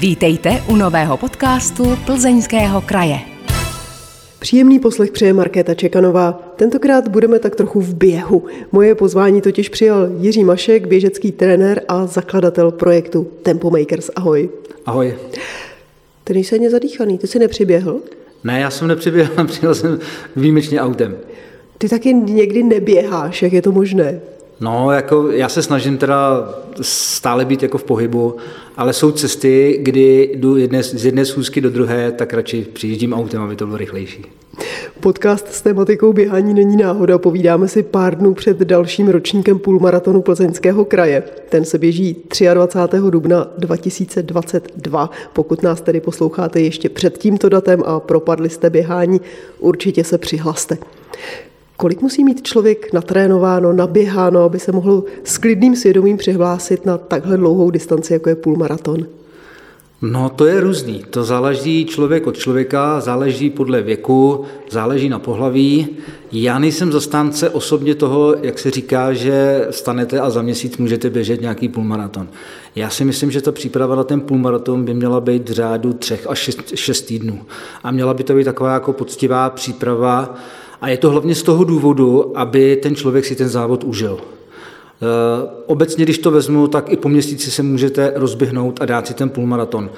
Vítejte u nového podcastu Plzeňského kraje. Příjemný poslech přeje Markéta Čekanová. Tentokrát budeme tak trochu v běhu. Moje pozvání totiž přijal Jiří Mašek, běžecký trenér a zakladatel projektu Tempo Makers. Ahoj. Ahoj. Ty nejsi ani zadýchaný, ty jsi nepřiběhl? Ne, já jsem nepřiběhl, přijel jsem výjimečně autem. Ty taky někdy neběháš, jak je to možné? No, jako já se snažím teda stále být jako v pohybu, ale jsou cesty, kdy jdu jedné, z jedné schůzky do druhé, tak radši přijíždím autem, aby to bylo rychlejší. Podcast s tematikou běhání není náhoda. Povídáme si pár dnů před dalším ročníkem půlmaratonu Plzeňského kraje. Ten se běží 23. dubna 2022. Pokud nás tedy posloucháte ještě před tímto datem a propadli jste běhání, určitě se přihlaste. Kolik musí mít člověk natrénováno, naběháno, aby se mohl s klidným svědomím přihlásit na takhle dlouhou distanci, jako je půlmaraton? No to je různý. To záleží člověk od člověka, záleží podle věku, záleží na pohlaví. Já nejsem zastánce osobně toho, jak se říká, že stanete a za měsíc můžete běžet nějaký půlmaraton. Já si myslím, že ta příprava na ten půlmaraton by měla být v řádu třech až šest, šest týdnů. A měla by to být taková jako poctivá příprava, a je to hlavně z toho důvodu, aby ten člověk si ten závod užil. Eh, obecně, když to vezmu, tak i po měsíci se můžete rozběhnout a dát si ten půlmaraton.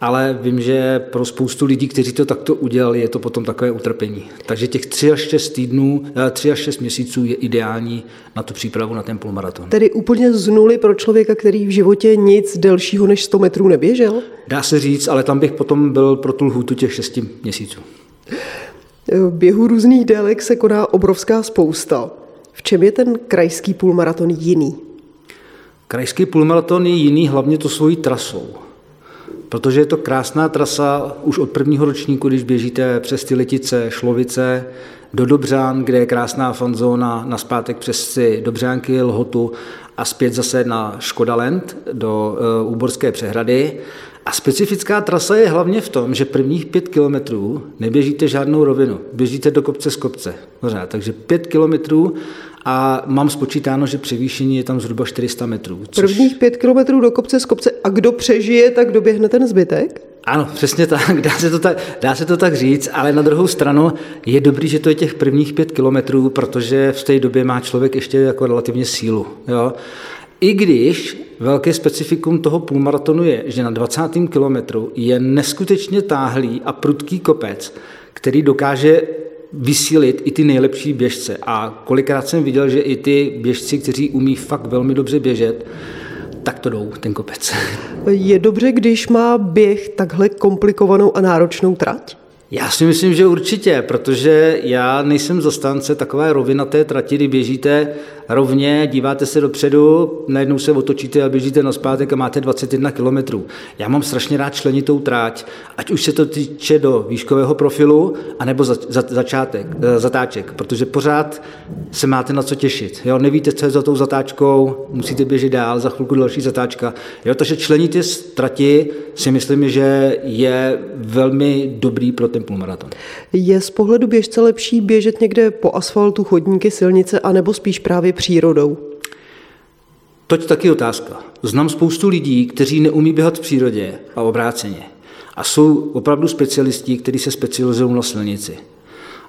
Ale vím, že pro spoustu lidí, kteří to takto udělali, je to potom takové utrpení. Takže těch 3 až 6 týdnů, 3 až 6 měsíců je ideální na tu přípravu na ten půlmaraton. Tedy úplně z nuly pro člověka, který v životě nic delšího než 100 metrů neběžel? Dá se říct, ale tam bych potom byl pro tu lhůtu těch 6 měsíců. Běhu různých délek se koná obrovská spousta. V čem je ten krajský půlmaraton jiný? Krajský půlmaraton je jiný hlavně to svojí trasou. Protože je to krásná trasa už od prvního ročníku, když běžíte přes ty letice, Šlovice, do Dobřán, kde je krásná fanzóna, na zpátek přes si Dobřánky, Lhotu a zpět zase na Škodaland do uh, Úborské přehrady. A specifická trasa je hlavně v tom, že prvních pět kilometrů neběžíte žádnou rovinu, běžíte do kopce z kopce. Pořád. Takže pět kilometrů a mám spočítáno, že převýšení je tam zhruba 400 metrů. Což... Prvních pět kilometrů do kopce z kopce a kdo přežije, tak doběhne ten zbytek? Ano, přesně tak dá, se to tak, dá se to tak říct, ale na druhou stranu je dobrý, že to je těch prvních pět kilometrů, protože v té době má člověk ještě jako relativně sílu. Jo? I když velké specifikum toho půlmaratonu je, že na 20. kilometru je neskutečně táhlý a prudký kopec, který dokáže vysílit i ty nejlepší běžce. A kolikrát jsem viděl, že i ty běžci, kteří umí fakt velmi dobře běžet, tak to jdou, ten kopec. Je dobře, když má běh takhle komplikovanou a náročnou trať? Já si myslím, že určitě, protože já nejsem zastánce takové rovinaté trati, kdy běžíte rovně, díváte se dopředu, najednou se otočíte a běžíte na zpátek a máte 21 km. Já mám strašně rád členitou tráť, ať už se to týče do výškového profilu, anebo za, za, začátek, eh, zatáček, protože pořád se máte na co těšit. Jo? Nevíte, co je za tou zatáčkou, musíte běžet dál, za chvilku další zatáčka. Jo? Takže členitě trati si myslím, že je velmi dobrý pro ten půlmaraton. Je z pohledu běžce lepší běžet někde po asfaltu, chodníky, silnice, anebo spíš právě přírodou? Toť taky otázka. Znám spoustu lidí, kteří neumí běhat v přírodě a obráceně. A jsou opravdu specialisti, kteří se specializují na silnici.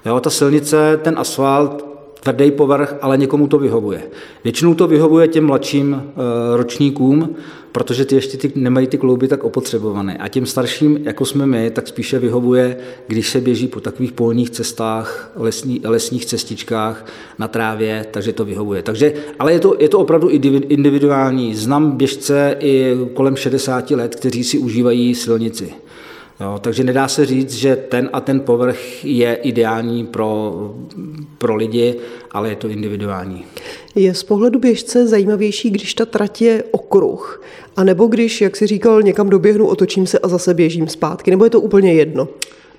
Jo, ta silnice, ten asfalt, tvrdý povrch, ale někomu to vyhovuje. Většinou to vyhovuje těm mladším e, ročníkům, protože ty ještě ty, nemají ty klouby tak opotřebované. A těm starším, jako jsme my, tak spíše vyhovuje, když se běží po takových polních cestách, lesní, lesních cestičkách na trávě, takže to vyhovuje. Takže, ale je to, je to opravdu individuální. Znám běžce i kolem 60 let, kteří si užívají silnici. Jo, takže nedá se říct, že ten a ten povrch je ideální pro, pro lidi, ale je to individuální. Je z pohledu běžce zajímavější, když ta trať je okruh, a nebo když, jak si říkal, někam doběhnu, otočím se a zase běžím zpátky, nebo je to úplně jedno?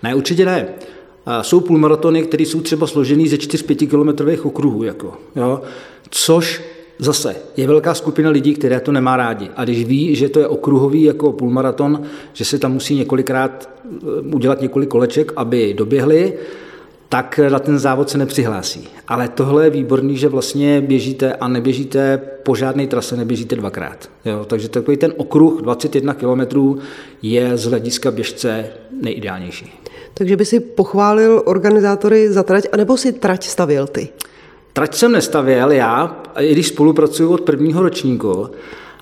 Ne, určitě ne. Jsou půlmaratony, které jsou třeba složený ze 4-5 kilometrových okruhů, jako, jo, což Zase je velká skupina lidí, které to nemá rádi. A když ví, že to je okruhový jako půlmaraton, že se tam musí několikrát eh, udělat několik koleček, aby doběhli, tak na ten závod se nepřihlásí. Ale tohle je výborný, že vlastně běžíte a neběžíte po žádné trase, neběžíte dvakrát. Jo? Takže takový ten okruh 21 km je z hlediska běžce nejideálnější. Takže by si pochválil organizátory za trať, anebo si trať stavil ty? Trať jsem nestavěl já, i když spolupracuju od prvního ročníku,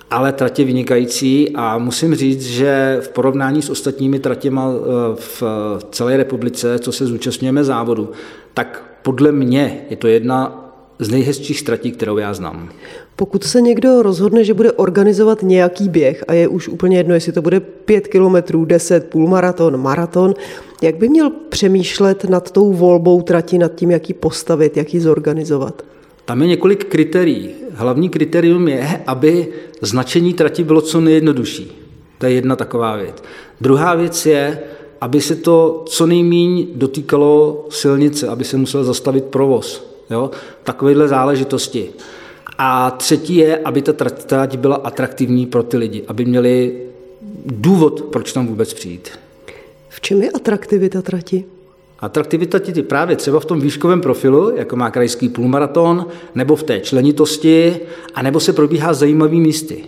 ale trať je vynikající a musím říct, že v porovnání s ostatními tratěma eh, v celé republice, co se zúčastňujeme závodu, tak podle mě je to jedna z nejhezčích tratí, kterou já znám. Pokud se někdo rozhodne, že bude organizovat nějaký běh a je už úplně jedno, jestli to bude 5 kilometrů, 10, půlmaraton, maraton, jak by měl přemýšlet nad tou volbou trati, nad tím, jak ji postavit, jak ji zorganizovat? Tam je několik kritérií. Hlavní kritérium je, aby značení trati bylo co nejjednodušší. To je jedna taková věc. Druhá věc je, aby se to co nejméně dotýkalo silnice, aby se musel zastavit provoz. Jo? Takovéhle záležitosti. A třetí je, aby ta trať byla atraktivní pro ty lidi, aby měli důvod, proč tam vůbec přijít. V čem je atraktivita trati? Atraktivita ti právě třeba v tom výškovém profilu, jako má krajský půlmaraton, nebo v té členitosti, a nebo se probíhá zajímavý místy.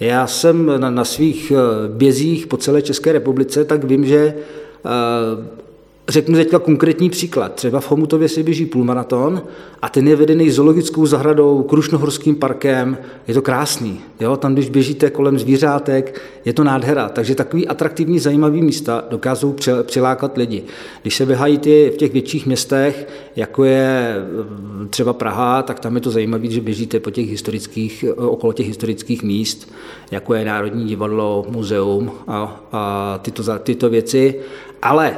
Já jsem na, na svých eh, bězích po celé České republice, tak vím, že eh, Řeknu teďka konkrétní příklad. Třeba v Chomutově se běží půlmaraton a ten je vedený zoologickou zahradou, Krušnohorským parkem. Je to krásný. Jo? Tam, když běžíte kolem zvířátek, je to nádhera. Takže takový atraktivní, zajímavý místa dokážou přilákat lidi. Když se běhají ty v těch větších městech, jako je mm, třeba Praha, tak tam je to zajímavé, že běžíte po těch historických, okolo těch historických míst, jako je Národní divadlo, muzeum a, a tyto, tyto věci. Ale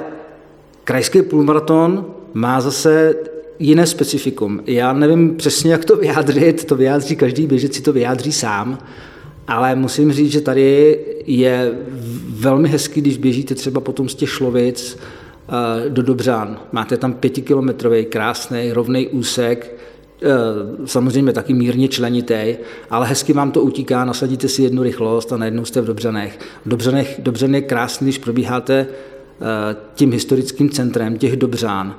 Krajský půlmaraton má zase jiné specifikum. Já nevím přesně, jak to vyjádřit, to vyjádří každý běžec si to vyjádří sám, ale musím říct, že tady je velmi hezký, když běžíte třeba potom z těch šlovic eh, do Dobřán. Máte tam pětikilometrový, krásný, rovný úsek, eh, samozřejmě taky mírně členitý, ale hezky vám to utíká, nasadíte si jednu rychlost a najednou jste v Dobřanech. Dobřanech, Dobřan je krásný, když probíháte tím historickým centrem těch Dobřán.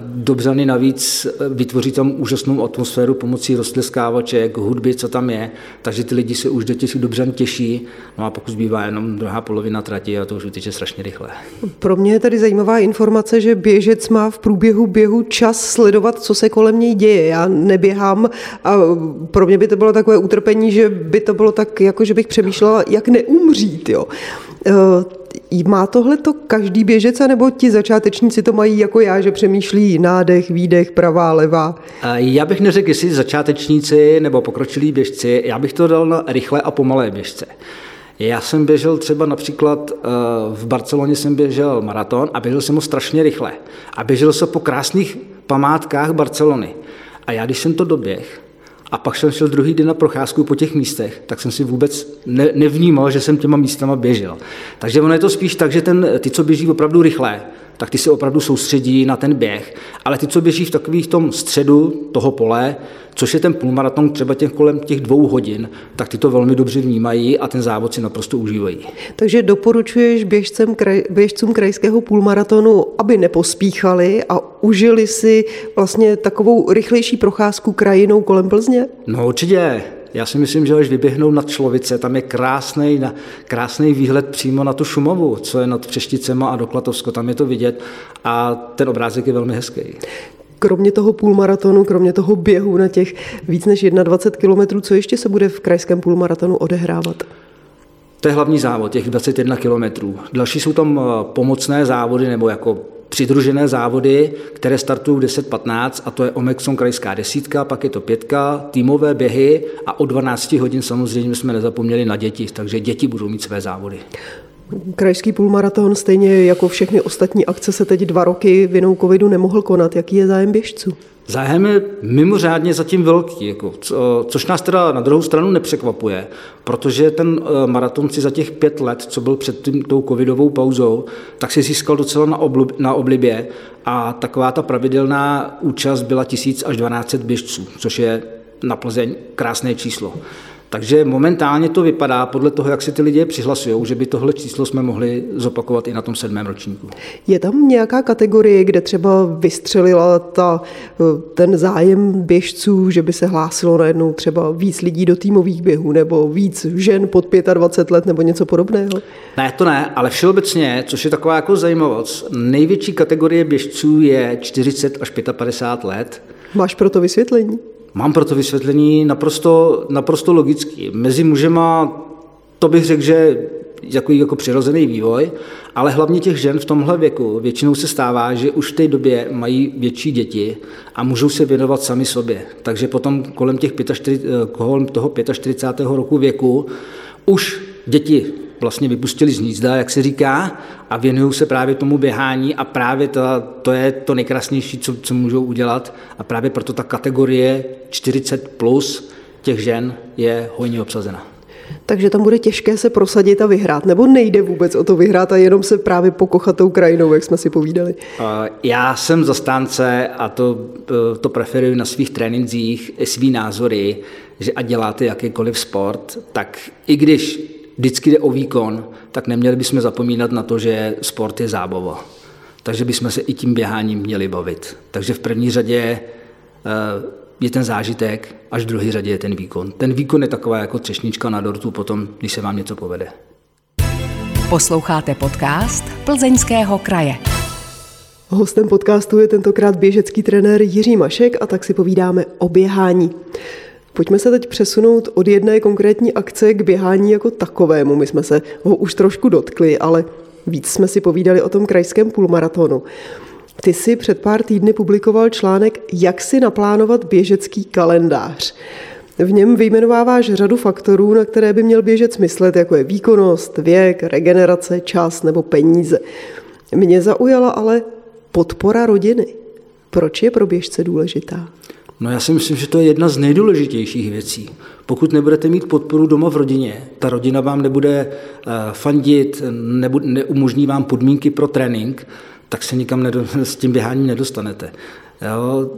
Dobřany navíc eh, vytvoří tam úžasnou atmosféru pomocí rostleskávaček, hudby, co tam je, takže ty lidi se už do těch Dobřan těší. No a pokud zbývá jenom druhá polovina trati, a to už uteče strašně rychle. Pro mě je tady zajímavá informace, že běžec má v průběhu běhu čas sledovat, co se kolem něj děje. Já neběhám a pro mě by to bylo takové utrpení, že by to bylo tak, jako že bych přemýšlela, jak neumřít. Jo. Má tohle to každý běžec, nebo ti začátečníci to mají jako já, že přemýšlí nádech, výdech, pravá, levá? Já bych neřekl, jestli začátečníci nebo pokročilí běžci, já bych to dal na rychlé a pomalé běžce. Já jsem běžel třeba například eh, v Barceloně jsem běžel maraton a běžel jsem ho strašně rychle. A běžel jsem po krásných památkách Barcelony. A já, když jsem to doběh, a pak jsem šel druhý den na procházku po těch místech, tak jsem si vůbec ne, nevnímal, že jsem těma místama běžel. Takže ono je to spíš tak, že ten, ty, co běží opravdu rychle, tak ty se opravdu soustředí na ten běh. Ale ty, co běží v takových tom středu toho pole, což je ten půlmaraton třeba těch kolem těch dvou hodin, tak ty to velmi dobře vnímají a ten závod si naprosto užívají. Takže doporučuješ běžcem, kraj, běžcům krajského půlmaratonu, aby nepospíchali a užili si vlastně takovou rychlejší procházku krajinou kolem Plzně? No určitě. Já si myslím, že až vyběhnou nad Človice, tam je krásný, krásný výhled přímo na tu Šumovu, co je nad Přešticema a do Klatovsko, tam je to vidět a ten obrázek je velmi hezký. Kromě toho půlmaratonu, kromě toho běhu na těch víc než 21 kilometrů, co ještě se bude v krajském půlmaratonu odehrávat? To je hlavní závod, těch 21 kilometrů. Další jsou tam eh, pomocné závody nebo jako přidružené závody, které startují v 10.15 a to je Omexon krajská desítka, pak je to pětka, týmové běhy a o 12 hodin samozřejmě jsme nezapomněli na děti, takže děti budou mít své závody. Krajský půlmaraton, stejně jako všechny ostatní akce, se teď dva roky vinou covidu nemohl konat. Jaký je zájem běžců? Zájem je mimořádně zatím velký, jako, co, což nás teda na druhou stranu nepřekvapuje, protože ten eh, maraton si za těch pět let, co byl před tím, tou covidovou pauzou, tak si získal docela na, oblib, na oblibě a taková ta pravidelná účast byla 1000 až 1200 běžců, což je na Plzeň krásné číslo. Takže momentálně to vypadá podle toho, jak se ty lidé přihlasují, že by tohle číslo jsme mohli zopakovat i na tom sedmém ročníku. Je tam nějaká kategorie, kde třeba vystřelila ta, ten zájem běžců, že by se hlásilo najednou třeba víc lidí do týmových běhů nebo víc žen pod 25 let nebo něco podobného? Ne, to ne, ale všeobecně, což je taková jako zajímavost, největší kategorie běžců je 40 až 55 let. Máš pro to vysvětlení? Mám pro to vysvětlení naprosto, naprosto logický. Mezi mužema to bych řekl, že jako, jako přirozený vývoj, ale hlavně těch žen v tomhle věku většinou se stává, že už v té době mají větší děti a můžou se věnovat sami sobě. Takže potom kolem, těch 45, kolem toho 45. roku věku už děti vlastně vypustili z hnízda, jak se říká, a věnují se právě tomu běhání a právě to, to je to nejkrásnější, co, co můžou udělat a právě proto ta kategorie 40 plus těch žen je hojně obsazena. Takže tam bude těžké se prosadit a vyhrát, nebo nejde vůbec o to vyhrát a jenom se právě pokochat tou krajinou, jak jsme si povídali? Já jsem zastánce a to, to preferuji na svých trénincích, svý názory, že a děláte jakýkoliv sport, tak i když vždycky jde o výkon, tak neměli bychom zapomínat na to, že sport je zábava. Takže bychom se i tím běháním měli bavit. Takže v první řadě eh, je ten zážitek, až v druhé řadě je ten výkon. Ten výkon je taková jako třešnička na dortu potom, když se vám něco povede. Posloucháte podcast Plzeňského kraje. Hostem podcastu je tentokrát běžecký trenér Jiří Mašek a tak si povídáme o běhání. Pojďme se teď přesunout od jedné konkrétní akce k běhání jako takovému. My jsme se ho už trošku dotkli, ale víc jsme si povídali o tom krajském půlmaratonu. Ty si před pár týdny publikoval článek Jak si naplánovat běžecký kalendář. V něm vyjmenováváš řadu faktorů, na které by měl běžec myslet, jako je výkonnost, věk, regenerace, čas nebo peníze. Mě zaujala ale podpora rodiny. Proč je pro běžce důležitá? No já si myslím, že to je jedna z nejdůležitějších věcí. Pokud nebudete mít podporu doma v rodině, ta rodina vám nebude eh, fandit, nebude, neumožní vám podmínky pro trénink, tak se nikam nedo, s tím běháním nedostanete. Jo?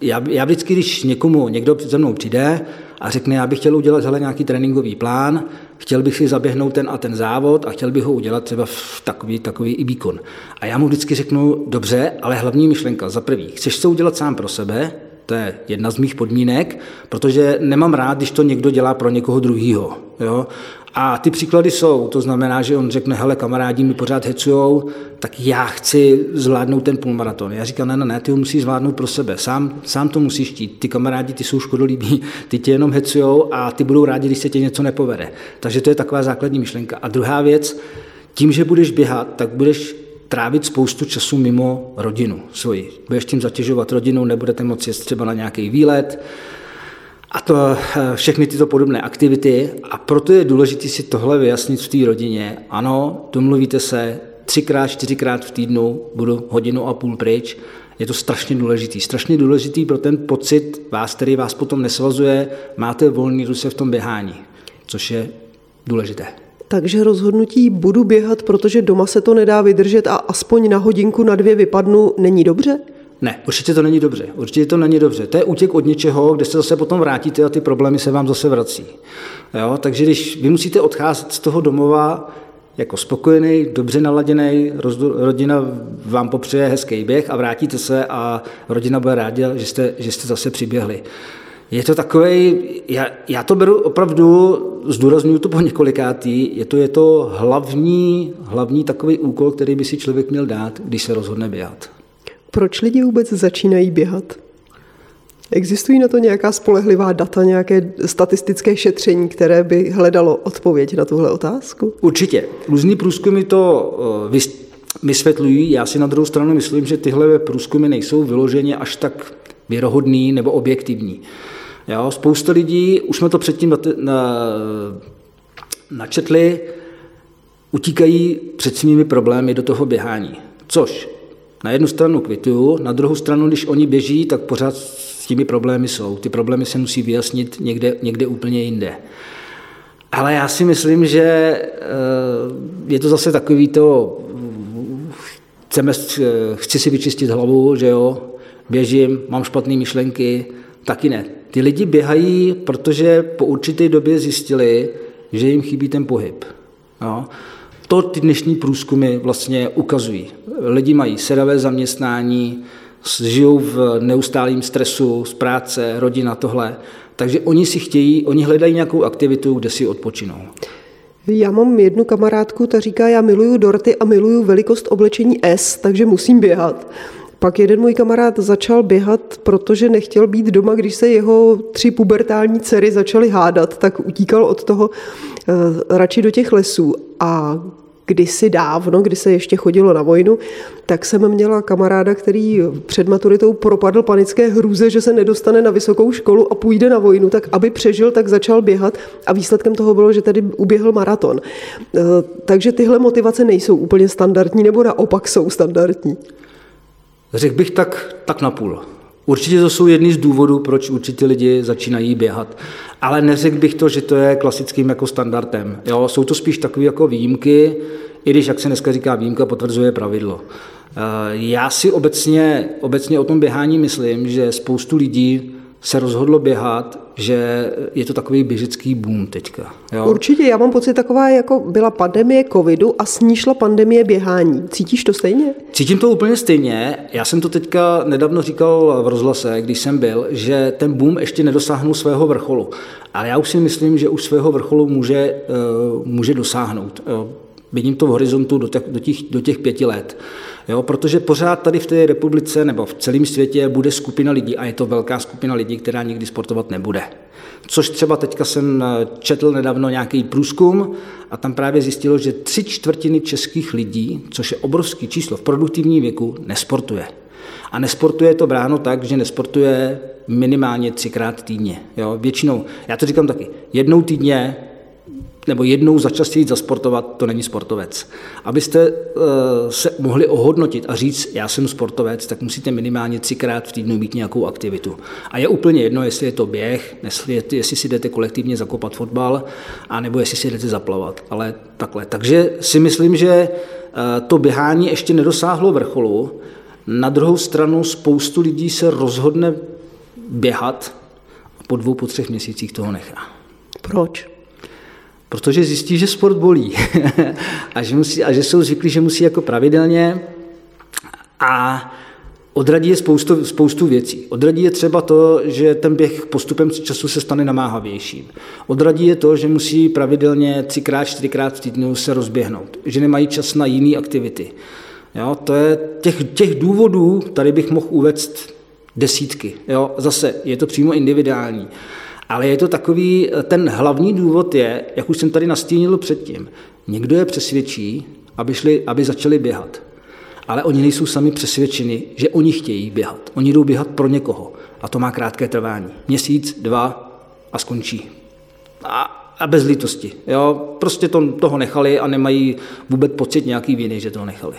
Já, já vždycky, když někomu, někdo ze mnou přijde a řekne, já bych chtěl udělat hele, nějaký tréninkový plán, chtěl bych si zaběhnout ten a ten závod a chtěl bych ho udělat třeba v takový, takový i výkon. A já mu vždycky řeknu, dobře, ale hlavní myšlenka, za prvý, chceš to udělat sám pro sebe, to je jedna z mých podmínek, protože nemám rád, když to někdo dělá pro někoho druhýho. Jo? A ty příklady jsou, to znamená, že on řekne, hele, kamarádi mi pořád hecujou, tak já chci zvládnout ten půlmaraton. Já říkám, ne, ne, ne, ty ho musíš zvládnout pro sebe, sám, sám to musíš chtít. Ty kamarádi, ty jsou škodolíbí, ty tě jenom hecujou a ty budou rádi, když se ti něco nepovede. Takže to je taková základní myšlenka. A druhá věc, tím, že budeš běhat, tak budeš trávit spoustu času mimo rodinu svoji. Budeš tím zatěžovat rodinu, nebudete moci jet třeba na nějaký výlet a to eh, všechny tyto podobné aktivity. A proto je důležité si tohle vyjasnit v té rodině. Ano, domluvíte se, třikrát, čtyřikrát v týdnu budu hodinu a půl pryč. Je to strašně důležitý. Strašně důležitý pro ten pocit vás, který vás potom nesvazuje, máte volný ruce v tom běhání, což je důležité. Takže rozhodnutí budu běhat, protože doma se to nedá vydržet a aspoň na hodinku, na dvě vypadnu, není dobře? Ne, určitě to není dobře. Určitě to není dobře. To je útěk od něčeho, kde se zase potom vrátíte a ty problémy se vám zase vrací. Jo? Takže když vy musíte odcházet z toho domova jako spokojený, dobře naladěný, rodina vám popřeje hezký běh a vrátíte se a rodina bude ráda, že jste, že jste zase přiběhli. Je to takový, já, já to beru opravdu, zdůraznuju to po několikátý, je to, je to hlavní, hlavní takový úkol, který by si člověk měl dát, když se rozhodne běhat. Proč lidi vůbec začínají běhat? Existují na to nějaká spolehlivá data, nějaké statistické šetření, které by hledalo odpověď na tuhle otázku? Určitě. Různý průzkumy to eh, vysvětlují. Já si na druhou stranu myslím, že tyhle průzkumy nejsou vyloženě až tak věrohodný nebo objektivní. Jo, spousta lidí, už jsme to předtím načetli, utíkají před svými problémy do toho běhání. Což na jednu stranu kvituju, na druhou stranu, když oni běží, tak pořád s těmi problémy jsou. Ty problémy se musí vyjasnit někde, někde úplně jinde. Ale já si myslím, že eh, je to zase takový to, chceme, chci si vyčistit hlavu, že jo, běžím, mám špatné myšlenky, Taky ne. Ty lidi běhají, protože po určité době zjistili, že jim chybí ten pohyb. No. To ty dnešní průzkumy vlastně ukazují. Lidi mají sedavé zaměstnání, žijou v neustálém stresu z práce, rodina, tohle. Takže oni si chtějí, oni hledají nějakou aktivitu, kde si odpočinou. Já mám jednu kamarádku, ta říká, já miluju dorty a miluju velikost oblečení S, takže musím běhat. Pak jeden můj kamarád začal běhat, protože nechtěl být doma, když se jeho tři pubertální dcery začaly hádat, tak utíkal od toho uh, radši do těch lesů. A kdysi dávno, kdy se ještě chodilo na vojnu, tak jsem měla kamaráda, který před maturitou propadl panické hrůze, že se nedostane na vysokou školu a půjde na vojnu, tak aby přežil, tak začal běhat a výsledkem toho bylo, že tady uběhl maraton. Eh, takže tyhle motivace nejsou úplně standardní, nebo naopak jsou standardní. Řekl bych tak, tak na půl. Určitě to jsou jedny z důvodů, proč určitě lidi začínají běhat. Ale neřekl bych to, že to je klasickým jako standardem. Jo, jsou to spíš takové jako výjimky, i když, jak se dneska říká, výjimka potvrzuje pravidlo. Eh, já si obecně, obecně o tom běhání myslím, že spoustu lidí se rozhodlo běhat, že je to takový běžecký boom teďka. Jo? Určitě, já mám pocit taková, jako byla pandemie covidu a s ní šla pandemie běhání. Cítíš to stejně? Cítím to úplně stejně. Já jsem to teďka nedávno říkal v rozhlase, když jsem byl, že ten boom ještě nedosáhnul svého vrcholu. Ale já už si myslím, že už svého vrcholu může, uh, může dosáhnout. Vidím to v horizontu do těch, do těch, do těch pěti let. Jo, protože pořád tady v té republice nebo v celém světě bude skupina lidí a je to velká skupina lidí, která nikdy sportovat nebude. Což třeba teďka jsem eh, četl nedávno nějaký průzkum a tam právě zjistilo, že tři čtvrtiny českých lidí, což je obrovský číslo v produktivním věku, nesportuje. A nesportuje to bráno tak, že nesportuje minimálně třikrát týdně. Jo? Většinou, já to říkám taky, jednou týdně nebo jednou za čas jít zasportovat, to není sportovec. Abyste uh, se mohli ohodnotit a říct, já jsem sportovec, tak musíte minimálně třikrát v týdnu mít nějakou aktivitu. A je úplně jedno, jestli je to běh, jestli, jestli si jdete kolektivně zakopat fotbal, anebo jestli si jdete zaplavat. Ale takhle. Takže si myslím, že uh, to běhání ještě nedosáhlo vrcholu. Na druhou stranu spoustu lidí se rozhodne běhat a po dvou, po třech měsících toho nechá. Proč? Protože zjistí, že sport bolí a, že musí, a že jsou zvyklí, že musí jako pravidelně a odradí je spoustu, spoustu věcí. Odradí je třeba to, že ten běh postupem času se stane namáhavějším. Odradí je to, že musí pravidelně třikrát, čtyřikrát v týdnu se rozběhnout, že nemají čas na jiné aktivity. Jo, to je těch, těch důvodů, tady bych mohl uvést desítky. Jo, zase je to přímo individuální. Ale je to takový, ten hlavní důvod je, jak už jsem tady nastínil předtím, někdo je přesvědčí, aby, šli, aby začali běhat. Ale oni nejsou sami přesvědčeni, že oni chtějí běhat. Oni jdou běhat pro někoho. A to má krátké trvání. Měsíc, dva a skončí. A a bez lítosti. Jo? Prostě to, toho nechali a nemají vůbec pocit nějaký viny, že toho nechali.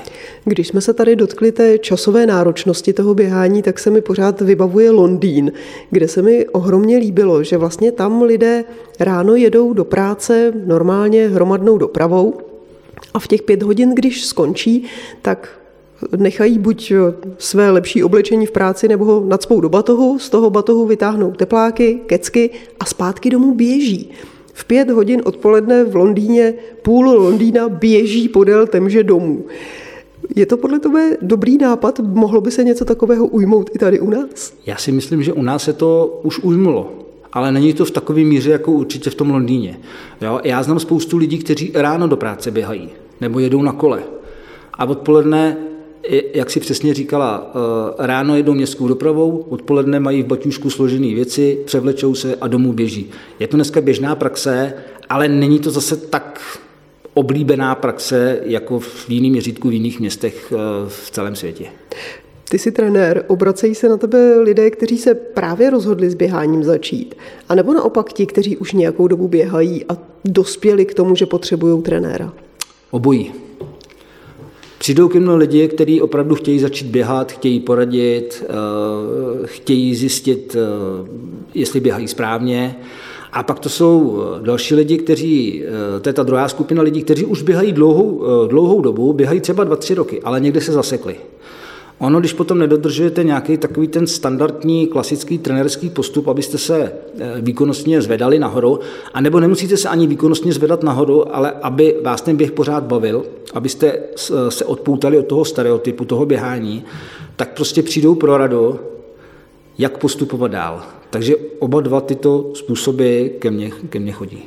Když jsme se tady dotkli té časové náročnosti toho běhání, tak se mi pořád vybavuje Londýn, kde se mi ohromně líbilo, že vlastně tam lidé ráno jedou do práce normálně hromadnou dopravou a v těch pět hodin, když skončí, tak nechají buď své lepší oblečení v práci nebo ho nadspou do batohu, z toho batohu vytáhnou tepláky, kecky a zpátky domů běží. V pět hodin odpoledne v Londýně půl Londýna běží podél temže domů. Je to podle tebe dobrý nápad? Mohlo by se něco takového ujmout i tady u nás? Já si myslím, že u nás se to už ujmulo. Ale není to v takové míře, jako určitě v tom Londýně. Jo? Já znám spoustu lidí, kteří ráno do práce běhají nebo jedou na kole. A odpoledne jak si přesně říkala, eh, ráno jedou městskou dopravou, odpoledne mají v baťušku složené věci, převlečou se a domů běží. Je to dneska běžná praxe, ale není to zase tak oblíbená praxe jako v jiném měřítku v jiných městech eh, v celém světě. Ty jsi trenér, obracejí se na tebe lidé, kteří se právě rozhodli s běháním začít? A nebo naopak ti, kteří už nějakou dobu běhají a dospěli k tomu, že potřebují trenéra? Obojí. Přijdou ke mně lidi, kteří opravdu chtějí začít běhat, chtějí poradit, eh, chtějí zjistit, eh, jestli běhají správně. A pak to jsou eh, další lidi, kteří, to je ta druhá skupina lidí, kteří už běhají dlouhou, dlouhou dobu, běhají třeba dva, tři roky, ale někde se zasekli. Ono, když potom nedodržujete nějaký takový ten standardní klasický trenerský postup, abyste se eh, výkonnostně zvedali nahoru, anebo nemusíte se ani výkonnostně zvedat nahoru, ale aby vás ten běh pořád bavil, abyste eh, se odpoutali od toho stereotypu, toho běhání, tak prostě přijdou pro radu, jak postupovat dál. Takže oba dva tyto způsoby ke mně, ke mně chodí.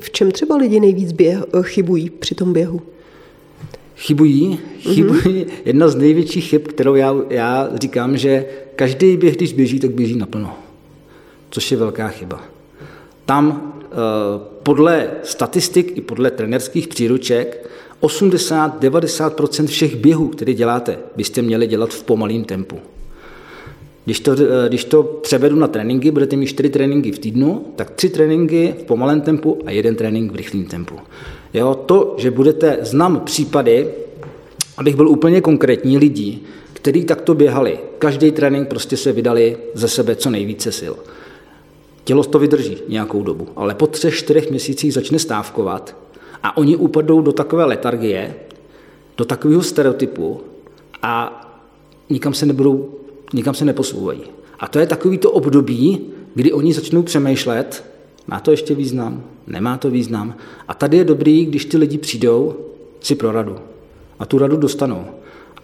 V čem třeba lidi nejvíc běh, chybují při tom běhu? Chybují, chybují. Mm-hmm. Jedna z největších chyb, kterou já, já říkám, že každý běh, když běží, tak běží naplno. Což je velká chyba. Tam eh, podle statistik i podle trenerských příruček 80-90% všech běhů, které děláte, byste měli dělat v pomalém tempu. Když to, eh, když to převedu na tréninky, budete mít čtyři tréninky v týdnu, tak tři tréninky v pomalém tempu a jeden trénink v rychlém tempu. Jo, to, že budete, znám případy, abych byl úplně konkrétní, lidí, kteří takto běhali. Každý trénink prostě se vydali ze sebe co nejvíce sil. Tělo to vydrží nějakou dobu, ale po třech, čtyřech měsících začne stávkovat a oni upadou do takové letargie, do takového stereotypu a nikam se nebudou, nikam se neposouvají. A to je takový to období, kdy oni začnou přemýšlet, má to ještě význam, nemá to význam. A tady je dobrý, když ty lidi přijdou si pro radu. A tu radu dostanou.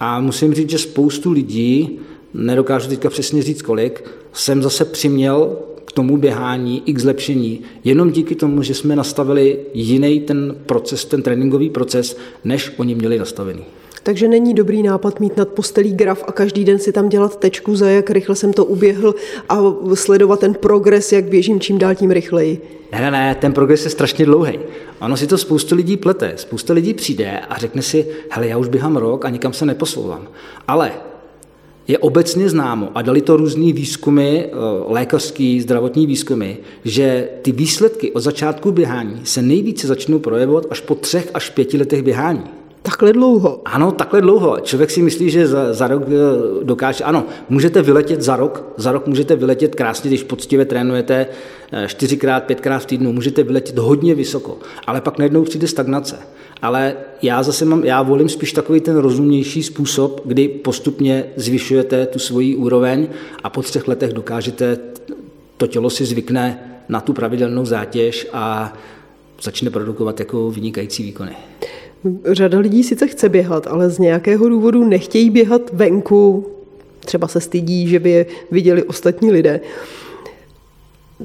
A musím říct, že spoustu lidí, nedokážu teďka přesně říct kolik, jsem zase přiměl k tomu běhání i k zlepšení, jenom díky tomu, že jsme nastavili jiný ten proces, ten tréninkový proces, než oni měli nastavený. Takže není dobrý nápad mít nad postelí graf a každý den si tam dělat tečku, za jak rychle jsem to uběhl a sledovat ten progres, jak běžím čím dál tím rychleji. Ne, ne, ne, ten progres je strašně dlouhý. Ono si to spoustu lidí plete. Spousta lidí přijde a řekne si, hele, já už běhám rok a nikam se neposouvám. Ale je obecně známo, a dali to různý výzkumy, eh, lékařský, zdravotní výzkumy, že ty výsledky od začátku běhání se nejvíce začnou projevovat až po třech až pěti letech běhání. Takhle dlouho? Ano, takhle dlouho. Člověk si myslí, že za, za rok eh, dokáže. Ano, můžete vyletět za rok, za rok můžete vyletět krásně, když poctivě trénujete eh, čtyřikrát, pětkrát v týdnu, můžete vyletět hodně vysoko, ale pak najednou přijde stagnace. Ale já zase mám, já volím spíš takový ten rozumnější způsob, kdy postupně zvyšujete tu svoji úroveň a po třech letech dokážete, to tělo si zvykne na tu pravidelnou zátěž a začne produkovat jako vynikající výkony. Řada lidí sice chce běhat, ale z nějakého důvodu nechtějí běhat venku, třeba se stydí, že by je viděli ostatní lidé.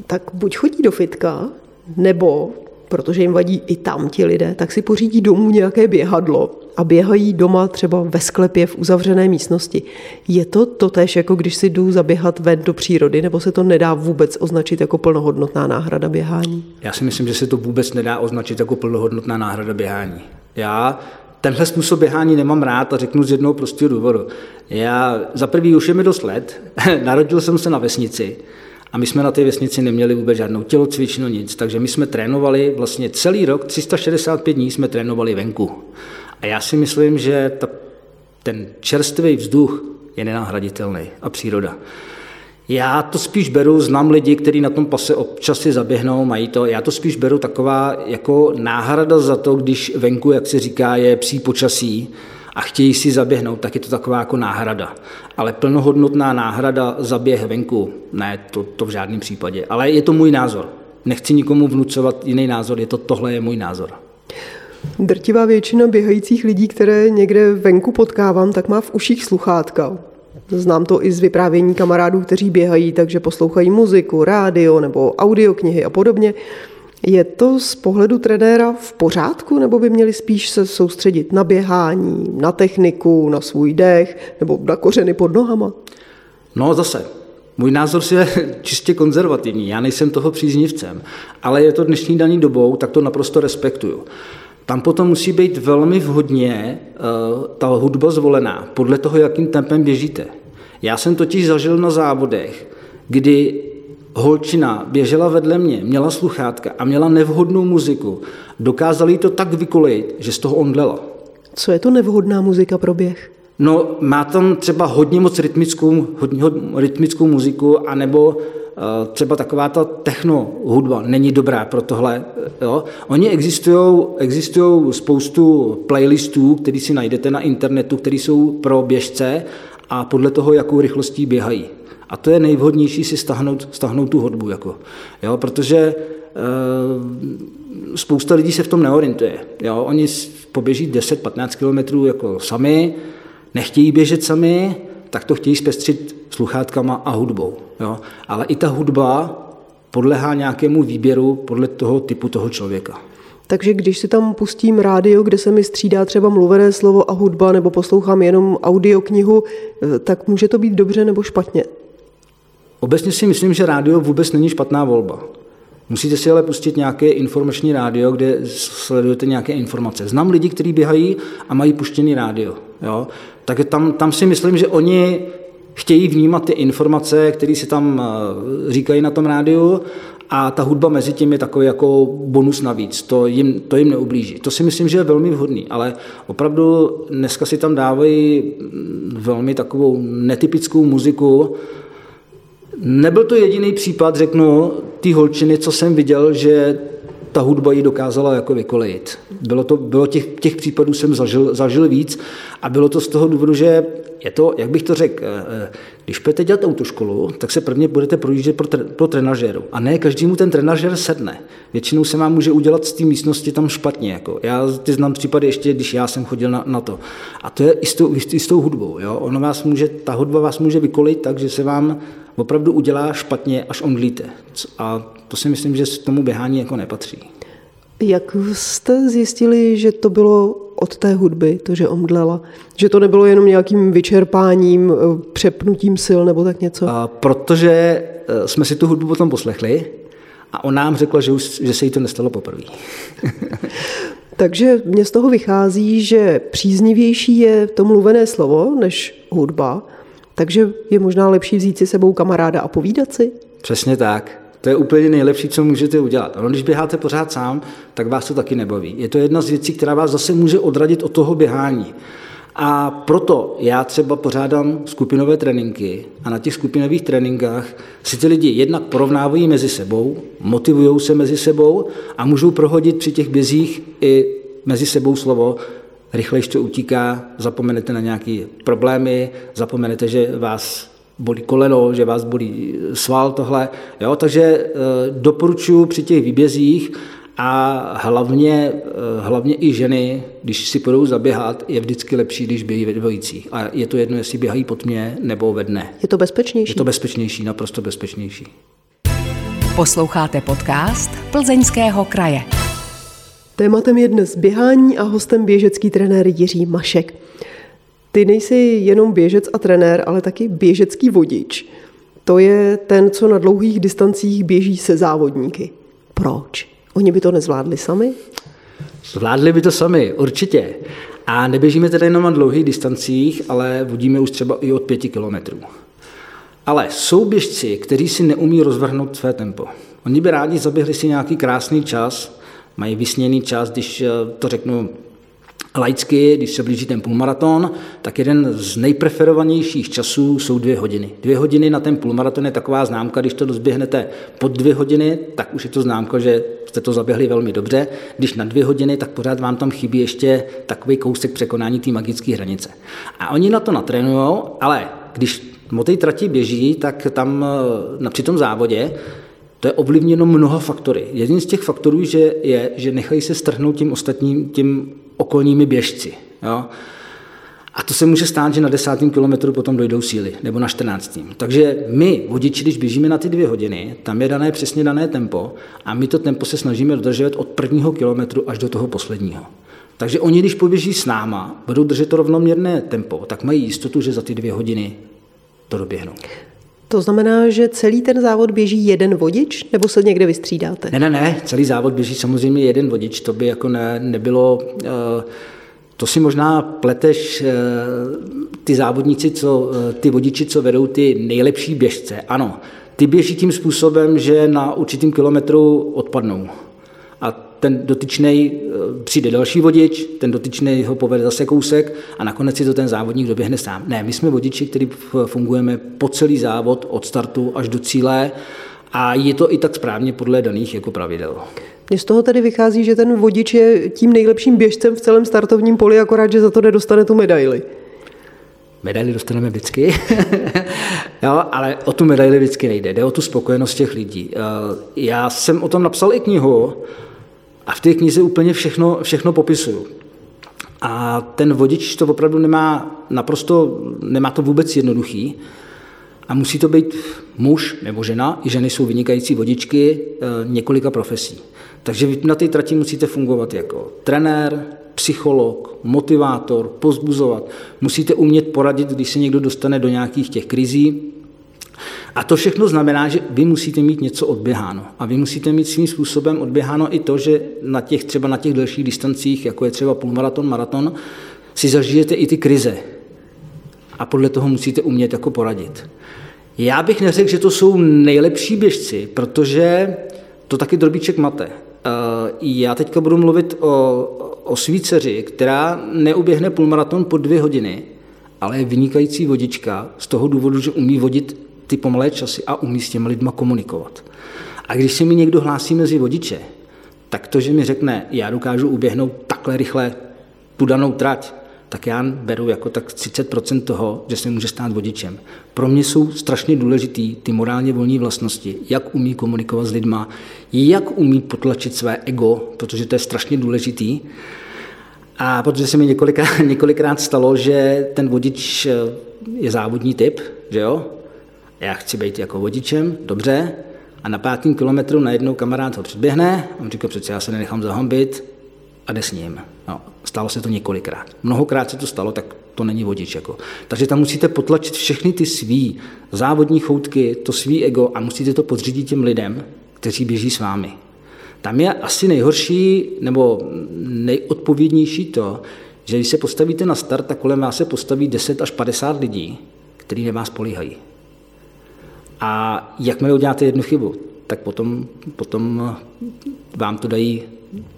Tak buď chodí do fitka, nebo, protože jim vadí i tam ti lidé, tak si pořídí domů nějaké běhadlo a běhají doma třeba ve sklepě v uzavřené místnosti. Je to totéž, jako když si jdu zaběhat ven do přírody, nebo se to nedá vůbec označit jako plnohodnotná náhrada běhání? Já si myslím, že se to vůbec nedá označit jako plnohodnotná náhrada běhání. Já tenhle způsob běhání nemám rád a řeknu z jednoho prostého důvodu. Já za prvý už je mi dost let, narodil jsem se na vesnici a my jsme na té vesnici neměli vůbec žádnou tělocvičnu, nic, takže my jsme trénovali vlastně celý rok, 365 dní jsme trénovali venku. A já si myslím, že ta, ten čerstvý vzduch je nenahraditelný a příroda. Já to spíš beru, znám lidi, kteří na tom pase občas si zaběhnou, mají to, já to spíš beru taková jako náhrada za to, když venku, jak se říká, je psí počasí a chtějí si zaběhnout, tak je to taková jako náhrada. Ale plnohodnotná náhrada za běh venku, ne, to, to v žádném případě. Ale je to můj názor. Nechci nikomu vnucovat jiný názor, je to tohle je můj názor. Drtivá většina běhajících lidí, které někde venku potkávám, tak má v uších sluchátka. Znám to i z vyprávění kamarádů, kteří běhají, takže poslouchají muziku, rádio nebo audioknihy a podobně. Je to z pohledu trenéra v pořádku, nebo by měli spíš se soustředit na běhání, na techniku, na svůj dech nebo na kořeny pod nohama? No zase, můj názor je čistě konzervativní, já nejsem toho příznivcem, ale je to dnešní daní dobou, tak to naprosto respektuju. Tam potom musí být velmi vhodně uh, ta hudba zvolená podle toho, jakým tempem běžíte. Já jsem totiž zažil na závodech, kdy holčina běžela vedle mě, měla sluchátka a měla nevhodnou muziku. Dokázali to tak vykolejit, že z toho omdlela. Co je to nevhodná muzika pro běh? No, má tam třeba hodně moc rytmickou, hodně, hodně rytmickou muziku, anebo Eh, třeba taková ta techno hudba není dobrá pro tohle. Jo? Oni existují existují spoustu playlistů, které si najdete na internetu, které jsou pro běžce a podle toho, jakou rychlostí běhají. A to je nejvhodnější si stahnout, stahnout tu hudbu. Jako. Jo, protože e, spousta lidí se v tom neorientuje. Jo. Oni poběží 10-15 kilometrů jako sami, nechtějí běžet sami, tak to chtějí zpestřit sluchátkama a hudbou. Jo. Ale i ta hudba podlehá nějakému výběru podle toho typu toho člověka. Takže když si tam pustím rádio, kde se mi střídá třeba mluvené slovo a hudba, nebo poslouchám jenom audioknihu, eh, tak může to být dobře nebo špatně? Obecně si myslím, že rádio vůbec není špatná volba. Musíte si ale pustit nějaké informační rádio, kde sledujete nějaké informace. Znám lidi, kteří běhají a mají puštěný rádio. Jo? Tak tam, tam si myslím, že oni chtějí vnímat ty informace, které se tam eh, říkají na tom rádiu a ta hudba mezi tím je takový jako bonus navíc. To jim, to jim neublíží. To si myslím, že je velmi vhodný, ale opravdu dneska si tam dávají mm, velmi takovou netypickou muziku, Nebyl to jediný případ, řeknu, ty holčiny, co jsem viděl, že ta hudba ji dokázala jako vykolejit. Bylo, to, bylo těch, těch případů jsem zažil, zažil víc a bylo to z toho důvodu, že je to, jak bych to řekl, eh, eh, když budete dělat autoškolu, tak se prvně budete projíždět pro, tre, pro trenažéru. A ne každému ten trenažér sedne. Většinou se vám může udělat z té místnosti tam špatně. Jako. Já ty znám případy ještě, když já jsem chodil na, na to. A to je i s tou, i s tou hudbou. Jo? Ono vás může, ta hudba vás může vykolit tak, že se vám opravdu udělá špatně, až omdlíte. A to si myslím, že k tomu běhání jako nepatří. Jak jste zjistili, že to bylo od té hudby, to, že omdlela? Že to nebylo jenom nějakým vyčerpáním, eh, přepnutím sil nebo tak něco? A protože eh, jsme si tu hudbu potom poslechli a on nám řekl, že, už, že se jí to nestalo poprvé. Takže mě z toho vychází, že příznivější je to mluvené slovo než hudba, takže je možná lepší vzít si sebou kamaráda a povídat si? Přesně tak. To je úplně nejlepší, co můžete udělat. Ono, když běháte pořád sám, tak vás to taky nebaví. Je to jedna z věcí, která vás zase může odradit od toho běhání. A proto já třeba pořádám skupinové tréninky a na těch skupinových tréninkách si ty lidi jednak porovnávají mezi sebou, motivují se mezi sebou a můžou prohodit při těch bězích i mezi sebou slovo, rychleji to utíká, zapomenete na nějaké problémy, zapomenete, že vás bolí koleno, že vás bolí sval, tohle. Jo? Takže e, doporučuji při těch výbězích a hlavně, e, hlavně i ženy, když si půjdou zaběhat, je vždycky lepší, když běhají ve dvojicích. A je to jedno, jestli běhají po tmě nebo ve dne. Je to bezpečnější? Je to bezpečnější, naprosto bezpečnější. Posloucháte podcast Plzeňského kraje. Tématem je dnes běhání a hostem běžecký trenér Jiří Mašek. Ty nejsi jenom běžec a trenér, ale taky běžecký vodič. To je ten, co na dlouhých distancích běží se závodníky. Proč? Oni by to nezvládli sami? Zvládli by to sami, určitě. A neběžíme tedy jenom na dlouhých distancích, ale vodíme už třeba i od pěti kilometrů. Ale jsou běžci, kteří si neumí rozvrhnout své tempo. Oni by rádi zaběhli si nějaký krásný čas, mají vysněný čas, když eh, to řeknu laicky, když se blíží ten půlmaraton, tak jeden z nejpreferovanějších časů jsou dvě hodiny. Dvě hodiny na ten půlmaraton je taková známka, když to rozběhnete pod dvě hodiny, tak už je to známka, že jste to zaběhli velmi dobře. Když na dvě hodiny, tak pořád vám tam chybí ještě takový kousek překonání té magické hranice. A oni na to natrénují, ale když po té trati běží, tak tam eh, při tom závodě to je ovlivněno mnoha faktory. Jeden z těch faktorů že je, že nechají se strhnout tím ostatním, tím okolními běžci. Jo? A to se může stát, že na desátém kilometru potom dojdou síly, nebo na čtrnáctým. Takže my, vodiči, když běžíme na ty dvě hodiny, tam je dané přesně dané tempo a my to tempo se snažíme dodržovat od prvního kilometru až do toho posledního. Takže oni, když poběží s náma, budou držet to rovnoměrné tempo, tak mají jistotu, že za ty dvě hodiny to doběhnou. To znamená, že celý ten závod běží jeden vodič, nebo se někde vystřídáte? Ne, ne, ne, celý závod běží samozřejmě jeden vodič, to by jako ne, nebylo... Uh, to si možná pleteš uh, ty závodníci, co, uh, ty vodiči, co vedou ty nejlepší běžce. Ano, ty běží tím způsobem, že na určitým kilometru odpadnou. Ten dotyčný eh, přijde další vodič, ten dotyčný ho povede zase kousek a nakonec si to ten závodník doběhne sám. Ne, my jsme vodiči, kteří fungujeme po celý závod od startu až do cíle a je to i tak správně podle daných jako pravidel. Mně z toho tedy vychází, že ten vodič je tím nejlepším běžcem v celém startovním poli, akorát, že za to nedostane tu medaili. medaili dostaneme vždycky, jo, ale o tu medaili vždycky nejde, jde o tu spokojenost těch lidí. Eh, já jsem o tom napsal i knihu a v té knize úplně všechno, všechno popisuju. A ten vodič to opravdu nemá naprosto, nemá to vůbec jednoduchý. A musí to být muž nebo žena, i ženy jsou vynikající vodičky eh, několika profesí. Takže vy na té trati musíte fungovat jako trenér, psycholog, motivátor, pozbuzovat. Musíte umět poradit, když se někdo dostane do nějakých těch krizí. A to všechno znamená, že vy musíte mít něco odběháno. A vy musíte mít svým způsobem odběháno i to, že na těch, třeba na těch delších distancích, jako je třeba půlmaraton, maraton, si zažijete i ty krize. A podle toho musíte umět jako poradit. Já bych neřekl, že to jsou nejlepší běžci, protože to taky drobíček mate. Eh, já teďka budu mluvit o, o svý dceři, která neuběhne půlmaraton po dvě hodiny, ale je vynikající vodička z toho důvodu, že umí vodit ty pomalé časy a umí s těmi lidma komunikovat. A když se mi někdo hlásí mezi vodiče, tak to, že mi řekne, já dokážu uběhnout takhle rychle tu danou trať, tak já beru jako tak 30% toho, že se může stát vodičem. Pro mě jsou strašně důležitý ty morálně volné vlastnosti, jak umí komunikovat s lidma, jak umí potlačit své ego, protože to je strašně důležitý. A protože se mi několikrát, několikrát stalo, že ten vodič eh, je závodní typ, že jo? Já chci být jako vodičem, dobře, a na pátém kilometru najednou kamarád ho předběhne, on říká, přece já se nenechám zahambit a jde s ním. No, stalo se to několikrát. Mnohokrát se to stalo, tak to není vodič. Jako. Takže tam musíte potlačit všechny ty svý závodní choutky, to svý ego a musíte to podřídit těm lidem, kteří běží s vámi. Tam je asi nejhorší nebo nejodpovědnější to, že když se postavíte na start, tak kolem vás se postaví 10 až 50 lidí, kteří na vás políhají. A jakmile uděláte jednu chybu, tak potom, potom vám to dají,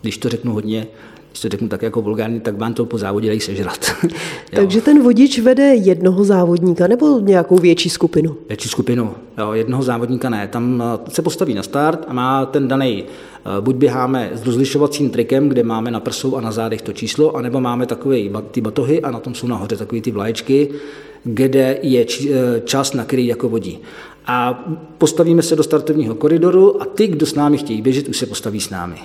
když to řeknu hodně, když to řeknu tak jako vulgárně, tak vám to po závodě dají sežrat. Takže ten vodič vede jednoho závodníka nebo nějakou větší skupinu? Větší skupinu. Jo, jednoho závodníka ne. Tam eh, se postaví na start a má ten daný, eh, buď běháme s rozlišovacím trikem, kde máme na prsou a na zádech to číslo, anebo máme takové ty batohy a na tom jsou nahoře takové ty vlaječky, kde je eh, čas, na který jako vodí. A postavíme se do startovního koridoru a ty, kdo s námi chtějí běžet, už se postaví s námi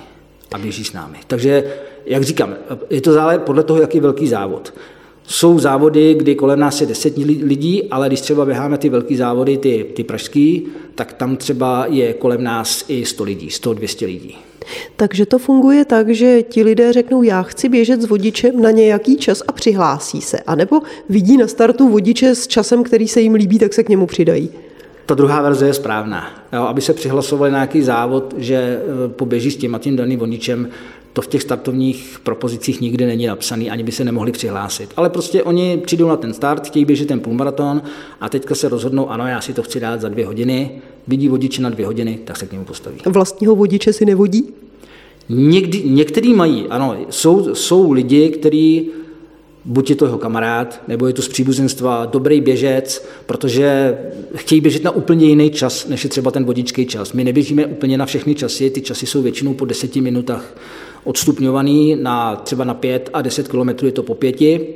a běží s námi. Takže, jak říkám, je to zále podle toho, jaký velký závod. Jsou závody, kdy kolem nás je 10 lidí, ale když třeba běháme ty velké závody, ty, ty pražský, tak tam třeba je kolem nás i 100 lidí, 100-200 lidí. Takže to funguje tak, že ti lidé řeknou, já chci běžet s vodičem na nějaký čas a přihlásí se. A nebo vidí na startu vodiče s časem, který se jim líbí, tak se k němu přidají. Ta druhá verze je správná. Jo, aby se přihlasovali na nějaký závod, že e, poběží s tím a tím daným vodičem, to v těch startovních propozicích nikdy není napsaný, ani by se nemohli přihlásit. Ale prostě oni přijdou na ten start, chtějí běžet ten půlmaraton a teďka se rozhodnou, ano, já si to chci dát za dvě hodiny, vidí vodiče na dvě hodiny, tak se k němu postaví. Vlastního vodiče si nevodí? Někdy, některý mají, ano, jsou, jsou lidi, kteří buď je to jeho kamarád, nebo je to z příbuzenstva dobrý běžec, protože chtějí běžet na úplně jiný čas, než je třeba ten vodičský čas. My neběžíme úplně na všechny časy, ty časy jsou většinou po deseti minutách odstupňovaný, na třeba na pět a deset kilometrů je to po pěti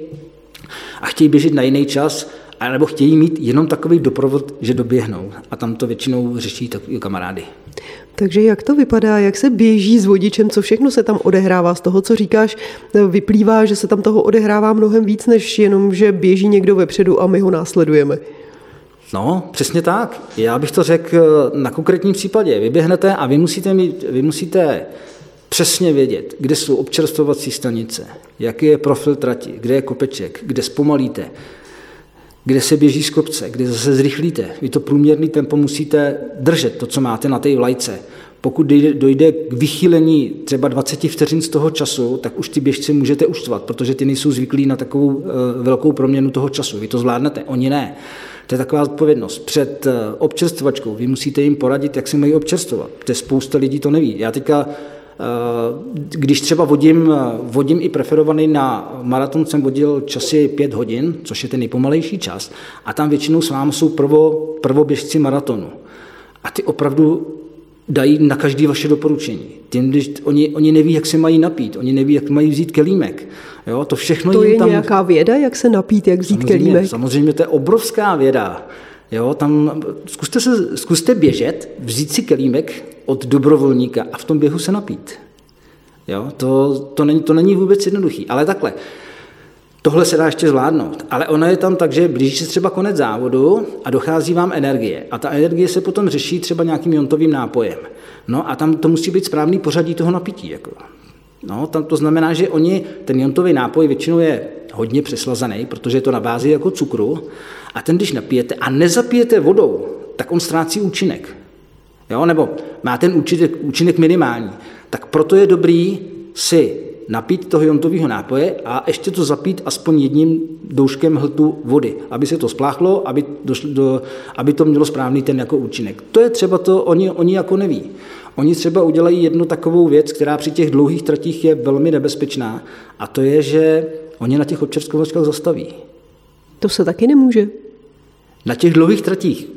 a chtějí běžet na jiný čas, nebo chtějí mít jenom takový doprovod, že doběhnou. A tam to většinou řeší takový kamarády. Takže jak to vypadá, jak se běží s vodičem, co všechno se tam odehrává? Z toho, co říkáš, vyplývá, že se tam toho odehrává mnohem víc, než jenom, že běží někdo vepředu a my ho následujeme. No, přesně tak. Já bych to řekl na konkrétním případě. Vyběhnete a vy musíte, mít, vy musíte přesně vědět, kde jsou občerstvovací stanice, jaký je profil trati, kde je kopeček, kde zpomalíte, kde se běží z kopce, kde zase zrychlíte. Vy to průměrný tempo musíte držet, to, co máte na té vlajce. Pokud dojde k vychýlení třeba 20 vteřin z toho času, tak už ty běžci můžete uštvat, protože ty nejsou zvyklí na takovou eh, velkou proměnu toho času. Vy to zvládnete, oni ne. To je taková odpovědnost. Před eh, občerstvačkou vy musíte jim poradit, jak si mají občerstovat. To spousta lidí to neví. Já teďka když třeba vodím, eh, vodím i preferovaný na maraton, jsem vodil časy 5 hodin, což je ten nejpomalejší čas, a tam většinou s vámi jsou prvo, prvoběžci maratonu. A ty opravdu dají na každý vaše doporučení. Tím, když oni, oni neví, jak se mají napít, oni neví, jak mají vzít kelímek. Jo, to všechno to je tam... nějaká věda, jak se napít, jak vzít samozřejmě, kelímek? Samozřejmě, to je obrovská věda. Jo, tam zkuste, se, zkuste běžet, vzít si kelímek od dobrovolníka a v tom běhu se napít. Jo, to, to, není, to není vůbec jednoduchý. Ale takhle, tohle se dá ještě zvládnout. Ale ono je tam tak, že blíží se třeba konec závodu a dochází vám energie. A ta energie se potom řeší třeba nějakým jontovým nápojem. No a tam to musí být správný pořadí toho napití. Jako. No, tam to znamená, že oni, ten jontový nápoj většinou je hodně přeslazený, protože je to na bázi jako cukru. A ten, když napijete a nezapijete vodou, tak on ztrácí účinek. Jo? Nebo má ten účinek, účinek minimální. Tak proto je dobrý si napít toho jontového nápoje a ještě to zapít aspoň jedním douškem hltu vody, aby se to spláchlo, aby, došlo do, aby to mělo správný ten jako účinek. To je třeba to, oni, oni jako neví. Oni třeba udělají jednu takovou věc, která při těch dlouhých tratích je velmi nebezpečná a to je, že oni na těch občerstvovačkách zastaví. To se taky nemůže. Na těch dlouhých tratích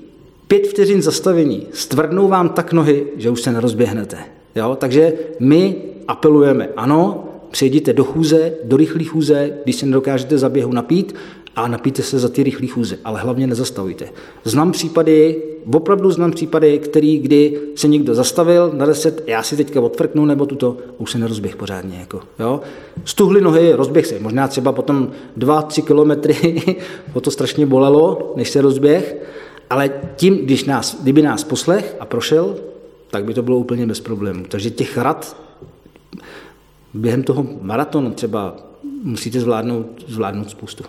pět vteřin zastavení stvrdnou vám tak nohy, že už se nerozběhnete. Jo? Takže my apelujeme, ano, přejdite do chůze, do rychlé chůze, když se nedokážete za běhu napít a napijte se za ty rychlé chůze, ale hlavně nezastavujte. Znám případy, opravdu znám případy, který, kdy se někdo zastavil na 10, já si teďka odfrknu nebo tuto, už se nerozběh pořádně. Jako, jo? Stuhly nohy, rozběh se, možná třeba potom 2-3 kilometry, o to strašně bolelo, než se rozběh, ale tím, když nás, kdyby nás poslech a prošel, tak by to bylo úplně bez problémů. Takže těch rad během toho maratonu třeba musíte zvládnout, zvládnout spoustu.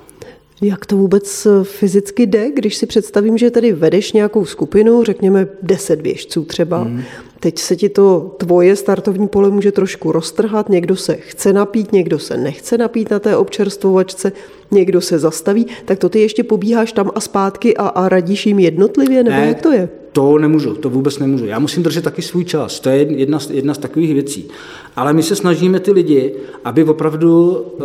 Jak to vůbec fyzicky jde, když si představím, že tady vedeš nějakou skupinu, řekněme 10 běžců třeba, mm. teď se ti to tvoje startovní pole může trošku roztrhat, někdo se chce napít, někdo se nechce napít na té občerstvovačce, někdo se zastaví, tak to ty ještě pobíháš tam a zpátky a, a radíš jim jednotlivě, nebo ne, jak to je? To nemůžu, to vůbec nemůžu. Já musím držet taky svůj čas, to je jedna, jedna z takových věcí. Ale my se snažíme ty lidi, aby opravdu, eh,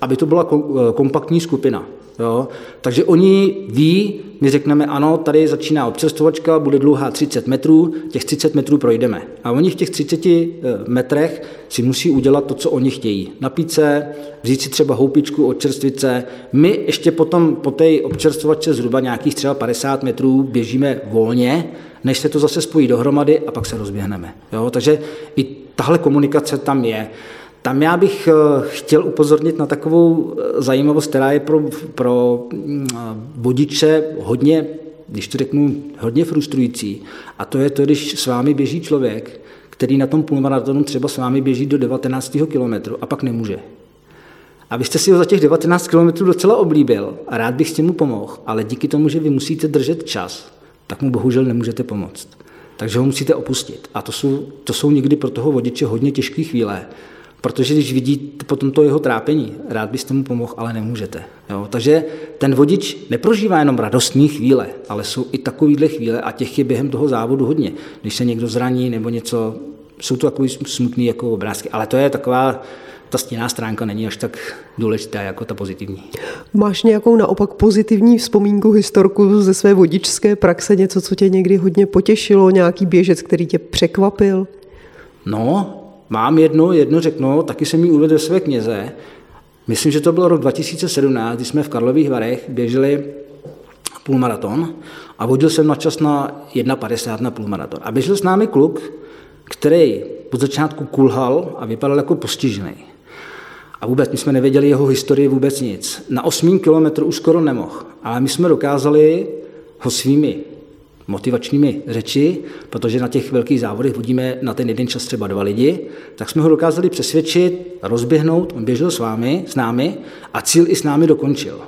aby to byla eh, kompaktní skupina. Jo? Takže oni ví, my řekneme, ano, tady začíná občerstvovačka, bude dlouhá 30 metrů, těch 30 metrů projdeme. A oni v těch 30 eh, metrech si musí udělat to, co oni chtějí. Napít se, vzít si třeba houpičku od čerstvice. My ještě potom po té občerstvovačce zhruba nějakých třeba 50 metrů běžíme volně, než se to zase spojí dohromady a pak se rozběhneme. Jo? Takže i tahle komunikace tam je. Tam já bych eh, chtěl upozornit na takovou eh, zajímavost, která je pro, pro mm, vodiče hodně, když to řeknu, hodně frustrující. A to je to, když s vámi běží člověk, který na tom půlmaratonu třeba s vámi běží do 19. kilometru a pak nemůže. A vy jste si ho za těch 19 kilometrů docela oblíbil a rád bych s mu pomohl, ale díky tomu, že vy musíte držet čas, tak mu bohužel nemůžete pomoct. Takže ho musíte opustit. A to jsou, to jsou někdy pro toho vodiče hodně těžké chvíle, Protože když vidíte potom to jeho trápení, rád byste mu pomohl, ale nemůžete. Jo? Takže ten vodič neprožívá jenom radostné chvíle, ale jsou i takovéhle chvíle a těch je během toho závodu hodně. Když se někdo zraní nebo něco, jsou to takový smutný jako obrázky, ale to je taková, ta stěná stránka není až tak důležitá jako ta pozitivní. Máš nějakou naopak pozitivní vzpomínku, historku ze své vodičské praxe, něco, co tě někdy hodně potěšilo, nějaký běžec, který tě překvapil? No, Mám jednu, jednu řeknu, taky jsem ji uvedl ve své knize. Myslím, že to byl rok 2017, kdy jsme v Karlových Varech běželi půlmaraton a vodil jsem na čas na 1,50 na půlmaraton. A běžel s námi kluk, který po začátku kulhal a vypadal jako postižený. A vůbec, my jsme nevěděli jeho historii vůbec nic. Na 8 kilometru už skoro nemohl, ale my jsme dokázali ho svými motivačními řeči, protože na těch velkých závodech vodíme na ten jeden čas třeba dva lidi, tak jsme ho dokázali přesvědčit, rozběhnout, on běžel s vámi, s námi a cíl i s námi dokončil.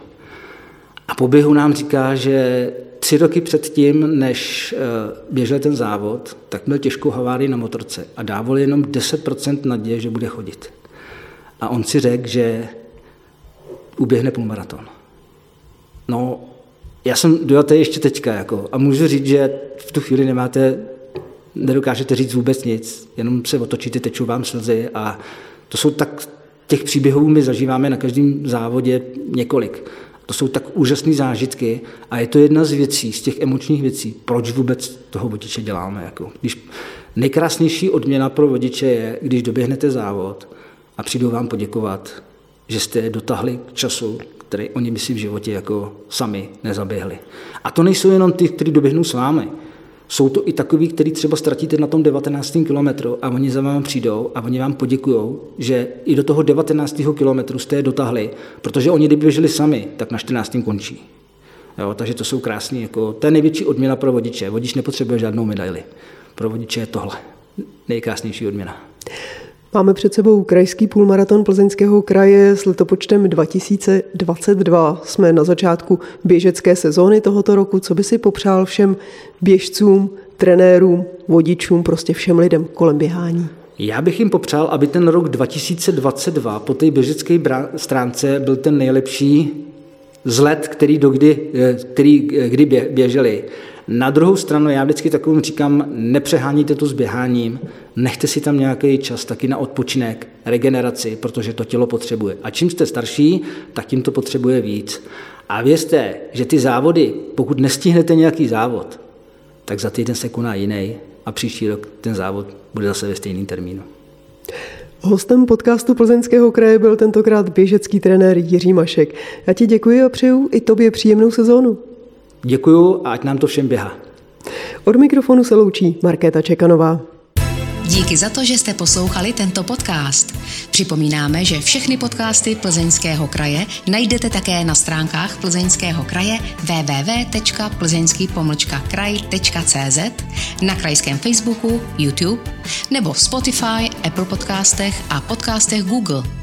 A po běhu nám říká, že tři roky předtím, než eh, běžel ten závod, tak měl těžkou havárii na motorce a dával jenom 10% naděje, že bude chodit. A on si řekl, že uběhne půlmaraton. No, já jsem dojatý ještě teďka jako, a můžu říct, že v tu chvíli nemáte, nedokážete říct vůbec nic, jenom se otočíte, tečou vám slzy a to jsou tak, těch příběhů my zažíváme na každém závodě několik. To jsou tak úžasné zážitky a je to jedna z věcí, z těch emočních věcí, proč vůbec toho vodiče děláme. Jako. Když nejkrásnější odměna pro vodiče je, když doběhnete závod a přijdou vám poděkovat, že jste dotahli k času, který oni by si v životě jako sami nezaběhli. A to nejsou jenom ty, kteří doběhnou s vámi. Jsou to i takový, který třeba ztratíte na tom 19. kilometru a oni za vámi přijdou a oni vám poděkují, že i do toho 19. kilometru jste je dotahli, protože oni kdyby běželi sami, tak na 14. končí. Jo, takže to jsou krásné. Jako, to je největší odměna pro vodiče. Vodič nepotřebuje žádnou medaili. Pro vodiče je tohle nejkrásnější odměna. Máme před sebou krajský půlmaraton Plzeňského kraje s letopočtem 2022. Jsme na začátku běžecké sezóny tohoto roku. Co by si popřál všem běžcům, trenérům, vodičům, prostě všem lidem kolem běhání? Já bych jim popřál, aby ten rok 2022 po té běžecké stránce byl ten nejlepší z let, který, dokdy, eh, který eh, kdy běželi. Na druhou stranu já vždycky takovým říkám, nepřeháníte to s běháním, nechte si tam nějaký čas taky na odpočinek, regeneraci, protože to tělo potřebuje. A čím jste starší, tak tím to potřebuje víc. A vězte, že ty závody, pokud nestihnete nějaký závod, tak za týden se koná jiný a příští rok ten závod bude zase ve stejném termínu. Hostem podcastu Plzeňského kraje byl tentokrát běžecký trenér Jiří Mašek. Já ti děkuji a přeju i tobě příjemnou sezónu. Děkuju a ať nám to všem běhá. Od mikrofonu se loučí Markéta Čekanová. Díky za to, že jste poslouchali tento podcast. Připomínáme, že všechny podcasty Plzeňského kraje najdete také na stránkách Plzeňského kraje www.plzeňský-kraj.cz, na krajském Facebooku, YouTube nebo v Spotify, Apple podcastech a podcastech Google.